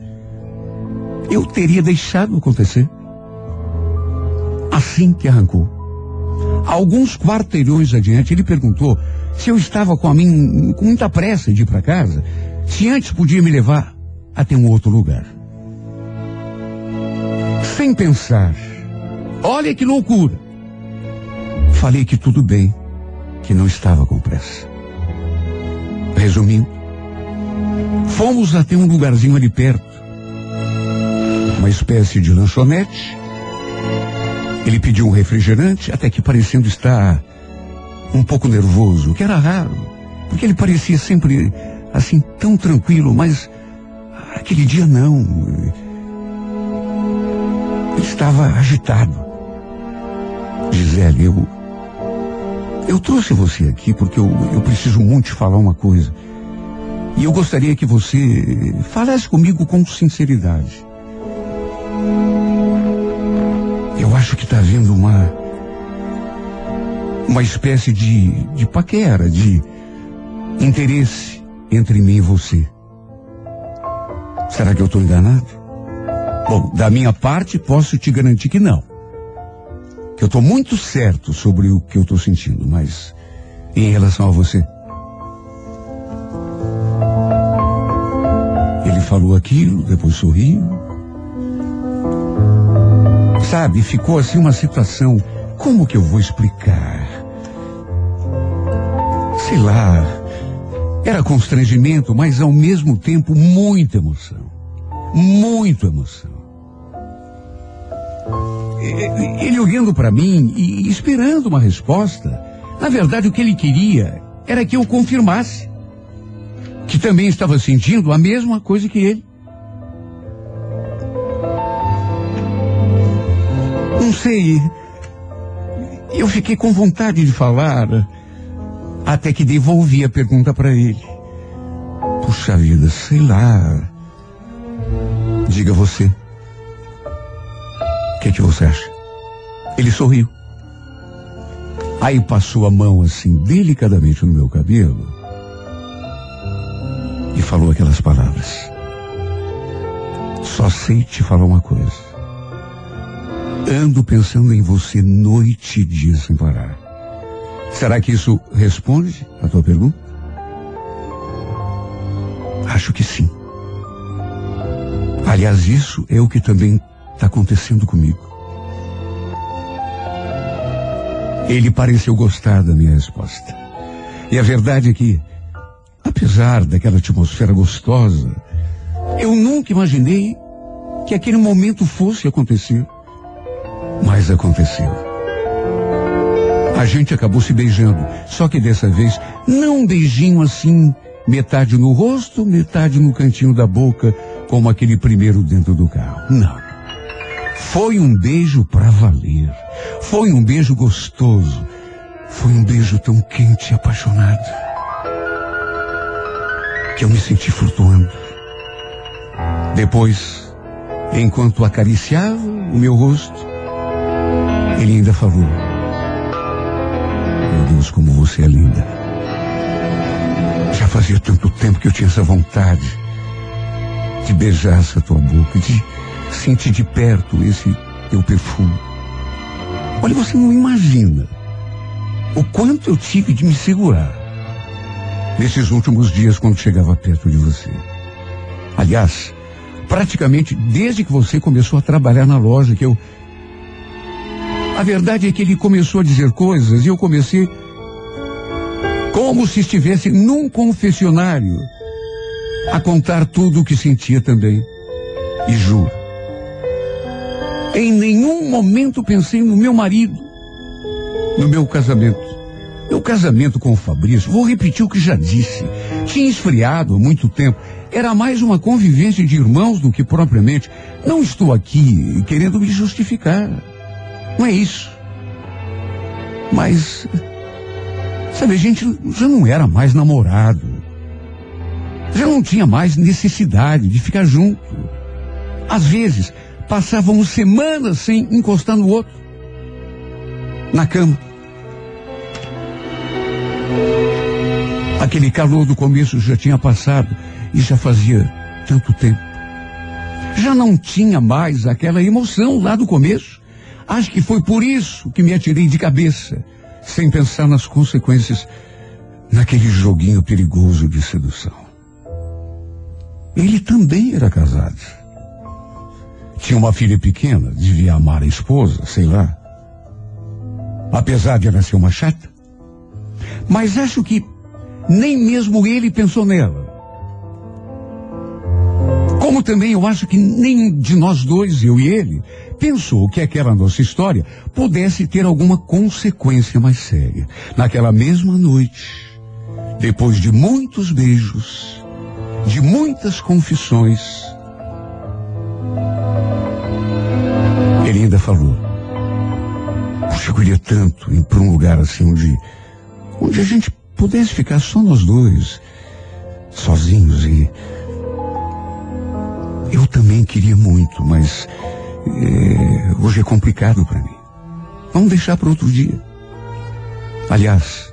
eu teria deixado acontecer. Assim que arrancou. Alguns quarteirões adiante, ele perguntou se eu estava com, mim, com muita pressa de ir para casa, se antes podia me levar até um outro lugar. Sem pensar, olha que loucura. Falei que tudo bem, que não estava com pressa. Resumindo, fomos até um lugarzinho ali perto, uma espécie de lanchonete. Ele pediu um refrigerante, até que parecendo estar um pouco nervoso, o que era raro, porque ele parecia sempre assim tão tranquilo, mas aquele dia não. Ele estava agitado. Gisele, eu. Eu trouxe você aqui porque eu, eu preciso muito te falar uma coisa. E eu gostaria que você falasse comigo com sinceridade. Eu acho que está havendo uma. Uma espécie de, de paquera, de interesse entre mim e você. Será que eu estou enganado? Bom, da minha parte, posso te garantir que não. Que eu estou muito certo sobre o que eu estou sentindo, mas em relação a você. Ele falou aquilo, depois sorriu. Sabe, ficou assim uma situação. Como que eu vou explicar? Sei lá. Era constrangimento, mas ao mesmo tempo muita emoção. Muita emoção. Ele olhando para mim e esperando uma resposta. Na verdade, o que ele queria era que eu confirmasse que também estava sentindo a mesma coisa que ele. Não sei. Eu fiquei com vontade de falar, até que devolvi a pergunta para ele. Puxa vida, sei lá. Diga você. Que, é que você acha? Ele sorriu. Aí passou a mão assim, delicadamente no meu cabelo. E falou aquelas palavras. Só sei te falar uma coisa. Ando pensando em você noite e dia sem parar. Será que isso responde a tua pergunta? Acho que sim. Aliás, isso é o que também está acontecendo comigo. Ele pareceu gostar da minha resposta. E a verdade é que, apesar daquela atmosfera gostosa, eu nunca imaginei que aquele momento fosse acontecer. Mas aconteceu. A gente acabou se beijando, só que dessa vez não um beijinho assim, metade no rosto, metade no cantinho da boca, como aquele primeiro dentro do carro. Não. Foi um beijo para valer. Foi um beijo gostoso. Foi um beijo tão quente e apaixonado que eu me senti flutuando. Depois, enquanto acariciava o meu rosto, ele ainda falou: Meu Deus, como você é linda. Já fazia tanto tempo que eu tinha essa vontade de beijar essa tua boca, de sentir de perto esse teu perfume. Olha, você não imagina o quanto eu tive de me segurar nesses últimos dias quando chegava perto de você. Aliás, praticamente desde que você começou a trabalhar na loja, que eu a verdade é que ele começou a dizer coisas e eu comecei como se estivesse num confessionário a contar tudo o que sentia também. E juro, em nenhum momento pensei no meu marido, no meu casamento. Meu casamento com o Fabrício, vou repetir o que já disse, tinha esfriado há muito tempo. Era mais uma convivência de irmãos do que propriamente. Não estou aqui querendo me justificar. Não é isso. Mas, sabe, a gente já não era mais namorado. Já não tinha mais necessidade de ficar junto. Às vezes, passavam semanas sem encostar no outro na cama. Aquele calor do começo já tinha passado e já fazia tanto tempo. Já não tinha mais aquela emoção lá do começo. Acho que foi por isso que me atirei de cabeça, sem pensar nas consequências naquele joguinho perigoso de sedução. Ele também era casado. Tinha uma filha pequena, devia amar a esposa, sei lá. Apesar de ela ser uma chata. Mas acho que nem mesmo ele pensou nela. Como também eu acho que nem de nós dois, eu e ele, pensou que aquela nossa história pudesse ter alguma consequência mais séria. Naquela mesma noite, depois de muitos beijos, de muitas confissões, ele ainda falou: Puxa, eu queria tanto ir para um lugar assim onde, onde a gente pudesse ficar só nós dois, sozinhos e. Eu também queria muito, mas é, hoje é complicado para mim. Vamos deixar para outro dia. Aliás,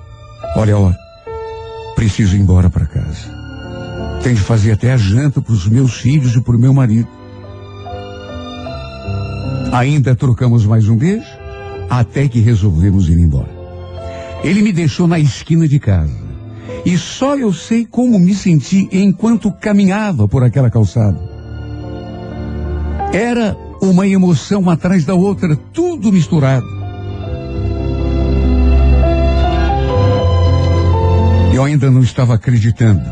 olha a hora. Preciso ir embora para casa. Tenho de fazer até a janta para os meus filhos e para o meu marido. Ainda trocamos mais um beijo, até que resolvemos ir embora. Ele me deixou na esquina de casa. E só eu sei como me senti enquanto caminhava por aquela calçada. Era uma emoção atrás da outra, tudo misturado. Eu ainda não estava acreditando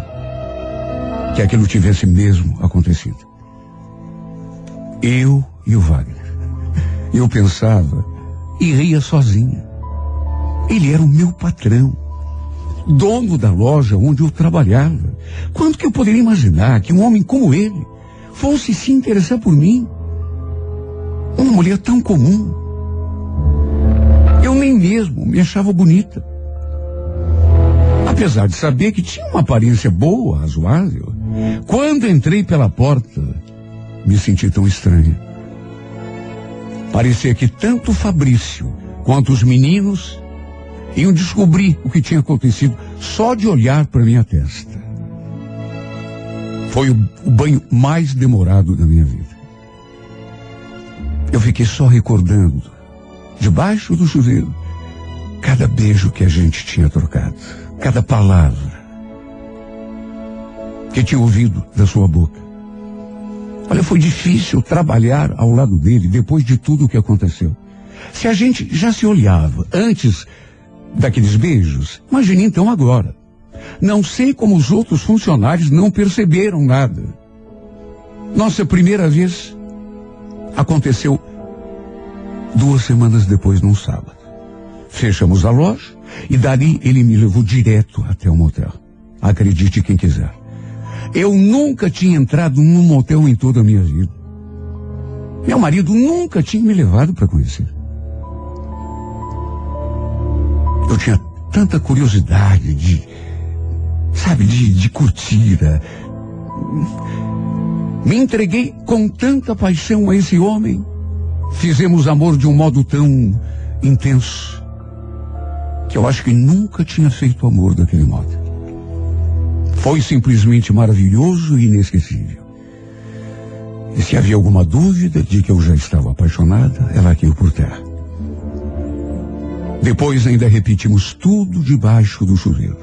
que aquilo tivesse mesmo acontecido. Eu e o Wagner. Eu pensava e ria sozinha. Ele era o meu patrão, dono da loja onde eu trabalhava. Quanto que eu poderia imaginar que um homem como ele fosse se interessar por mim? Uma mulher tão comum. Eu nem mesmo me achava bonita. Apesar de saber que tinha uma aparência boa, razoável, quando entrei pela porta, me senti tão estranha. Parecia que tanto Fabrício quanto os meninos iam descobrir o que tinha acontecido só de olhar para minha testa. Foi o, o banho mais demorado da minha vida. Eu fiquei só recordando, debaixo do chuveiro, cada beijo que a gente tinha trocado, cada palavra que tinha ouvido da sua boca. Olha, foi difícil trabalhar ao lado dele depois de tudo o que aconteceu. Se a gente já se olhava antes daqueles beijos, imagine então agora. Não sei como os outros funcionários não perceberam nada. Nossa primeira vez aconteceu duas semanas depois, num sábado. Fechamos a loja e dali ele me levou direto até o motel. Acredite quem quiser. Eu nunca tinha entrado num motel em toda a minha vida. Meu marido nunca tinha me levado para conhecer. Eu tinha tanta curiosidade de, sabe, de, de curtir. Me entreguei com tanta paixão a esse homem. Fizemos amor de um modo tão intenso que eu acho que nunca tinha feito amor daquele modo. Foi simplesmente maravilhoso e inesquecível. E se havia alguma dúvida de que eu já estava apaixonada, ela caiu por terra. Depois ainda repetimos tudo debaixo do chuveiro.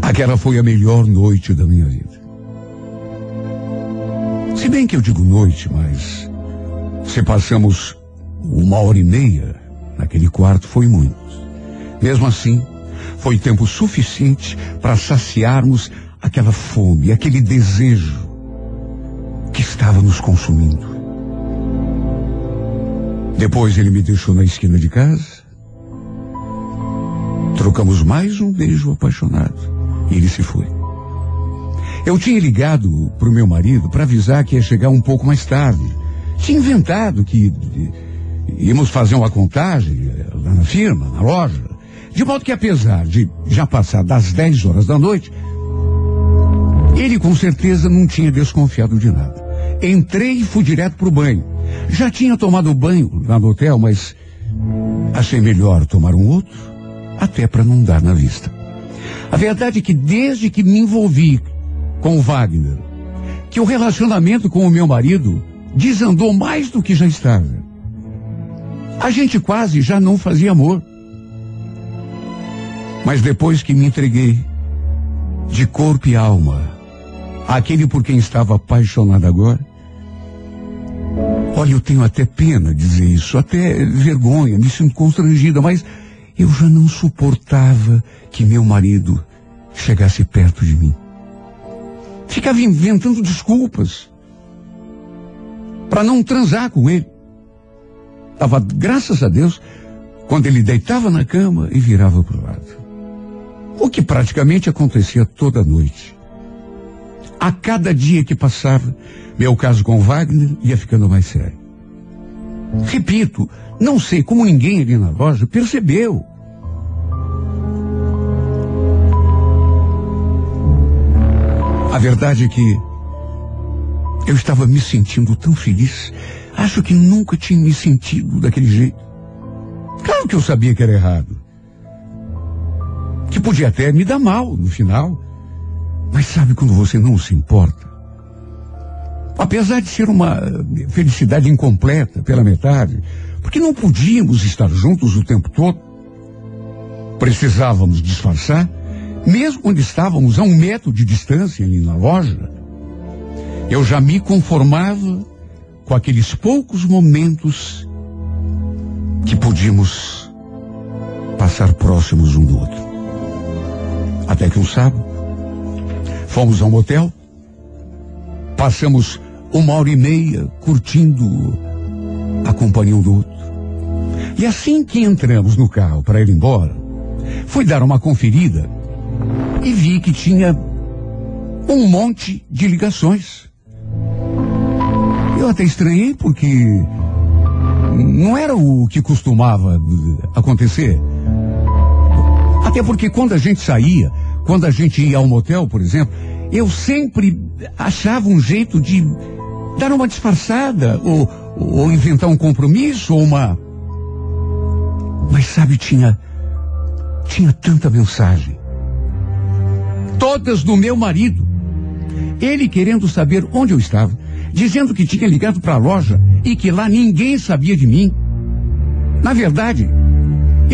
Aquela foi a melhor noite da minha vida. Se bem que eu digo noite, mas se passamos uma hora e meia naquele quarto foi muito. Mesmo assim, foi tempo suficiente para saciarmos aquela fome, aquele desejo que estava nos consumindo. Depois ele me deixou na esquina de casa. Trocamos mais um beijo apaixonado e ele se foi. Eu tinha ligado para o meu marido para avisar que ia chegar um pouco mais tarde. Tinha inventado que íamos fazer uma contagem lá na firma, na loja. De modo que apesar de já passar das 10 horas da noite, ele com certeza não tinha desconfiado de nada. Entrei e fui direto para o banho. Já tinha tomado banho lá no hotel, mas achei melhor tomar um outro, até para não dar na vista. A verdade é que desde que me envolvi com o Wagner, que o relacionamento com o meu marido desandou mais do que já estava. A gente quase já não fazia amor. Mas depois que me entreguei de corpo e alma àquele por quem estava apaixonado agora, olha, eu tenho até pena dizer isso, até vergonha, me sinto constrangida, mas eu já não suportava que meu marido chegasse perto de mim. Ficava inventando desculpas para não transar com ele. Tava, graças a Deus, quando ele deitava na cama e virava para o lado. O que praticamente acontecia toda noite. A cada dia que passava, meu caso com Wagner ia ficando mais sério. Repito, não sei como ninguém ali na loja percebeu. A verdade é que eu estava me sentindo tão feliz. Acho que nunca tinha me sentido daquele jeito. Claro que eu sabia que era errado. Que podia até me dar mal no final. Mas sabe quando você não se importa? Apesar de ser uma felicidade incompleta pela metade, porque não podíamos estar juntos o tempo todo, precisávamos disfarçar, mesmo quando estávamos a um metro de distância ali na loja, eu já me conformava com aqueles poucos momentos que podíamos passar próximos um do outro. Até que um sábado, fomos a um motel, passamos uma hora e meia curtindo a companhia um do outro. E assim que entramos no carro para ir embora, fui dar uma conferida e vi que tinha um monte de ligações. Eu até estranhei porque não era o que costumava acontecer. Até porque quando a gente saía, quando a gente ia ao motel, por exemplo, eu sempre achava um jeito de dar uma disfarçada, ou, ou inventar um compromisso, ou uma. Mas sabe, tinha. Tinha tanta mensagem. Todas do meu marido. Ele querendo saber onde eu estava, dizendo que tinha ligado para a loja e que lá ninguém sabia de mim. Na verdade,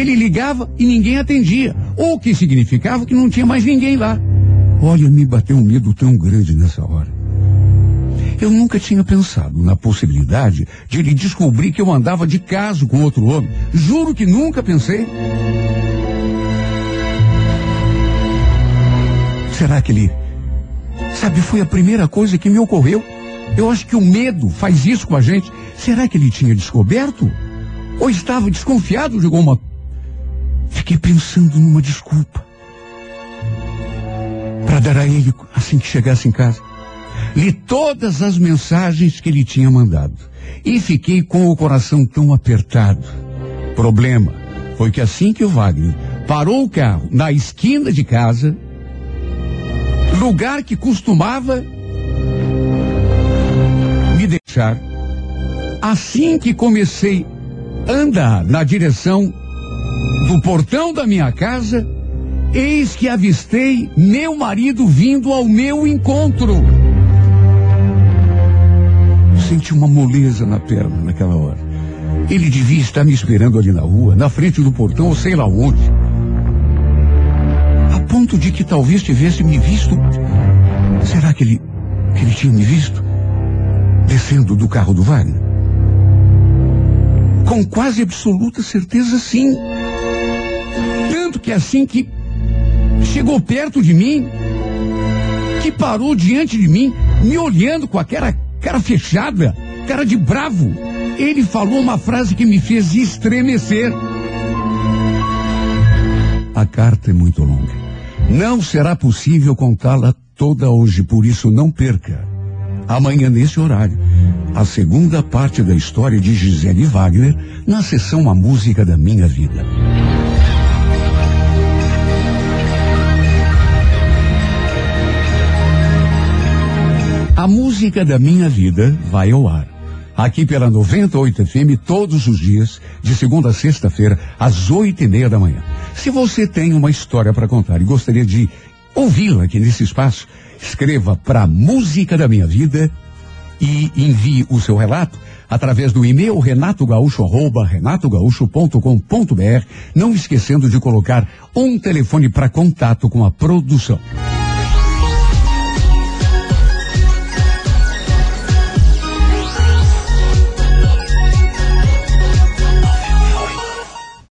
ele ligava e ninguém atendia, o que significava que não tinha mais ninguém lá. Olha, me bateu um medo tão grande nessa hora. Eu nunca tinha pensado na possibilidade de ele descobrir que eu andava de caso com outro homem. Juro que nunca pensei. Será que ele. Sabe, foi a primeira coisa que me ocorreu. Eu acho que o medo faz isso com a gente. Será que ele tinha descoberto? Ou estava desconfiado de alguma. Fiquei pensando numa desculpa. Para dar a ele assim que chegasse em casa. Li todas as mensagens que ele tinha mandado. E fiquei com o coração tão apertado. Problema foi que assim que o Wagner parou o carro na esquina de casa, lugar que costumava me deixar, assim que comecei a andar na direção do portão da minha casa, eis que avistei meu marido vindo ao meu encontro. Senti uma moleza na perna naquela hora. Ele devia estar me esperando ali na rua, na frente do portão ou sei lá onde. A ponto de que talvez tivesse me visto. Será que ele, que ele tinha me visto? Descendo do carro do Wagner? Com quase absoluta certeza, sim. Que assim que chegou perto de mim, que parou diante de mim, me olhando com aquela cara fechada, cara de bravo. Ele falou uma frase que me fez estremecer. A carta é muito longa. Não será possível contá-la toda hoje, por isso não perca. Amanhã, nesse horário, a segunda parte da história de Gisele Wagner na sessão A Música da Minha Vida. A música da minha vida vai ao ar aqui pela 98 FM todos os dias, de segunda a sexta-feira, às oito e meia da manhã. Se você tem uma história para contar e gostaria de ouvi-la aqui nesse espaço, escreva para Música da Minha Vida e envie o seu relato através do e-mail renatogaúcho arroba renatogaúcho.com.br, não esquecendo de colocar um telefone para contato com a produção.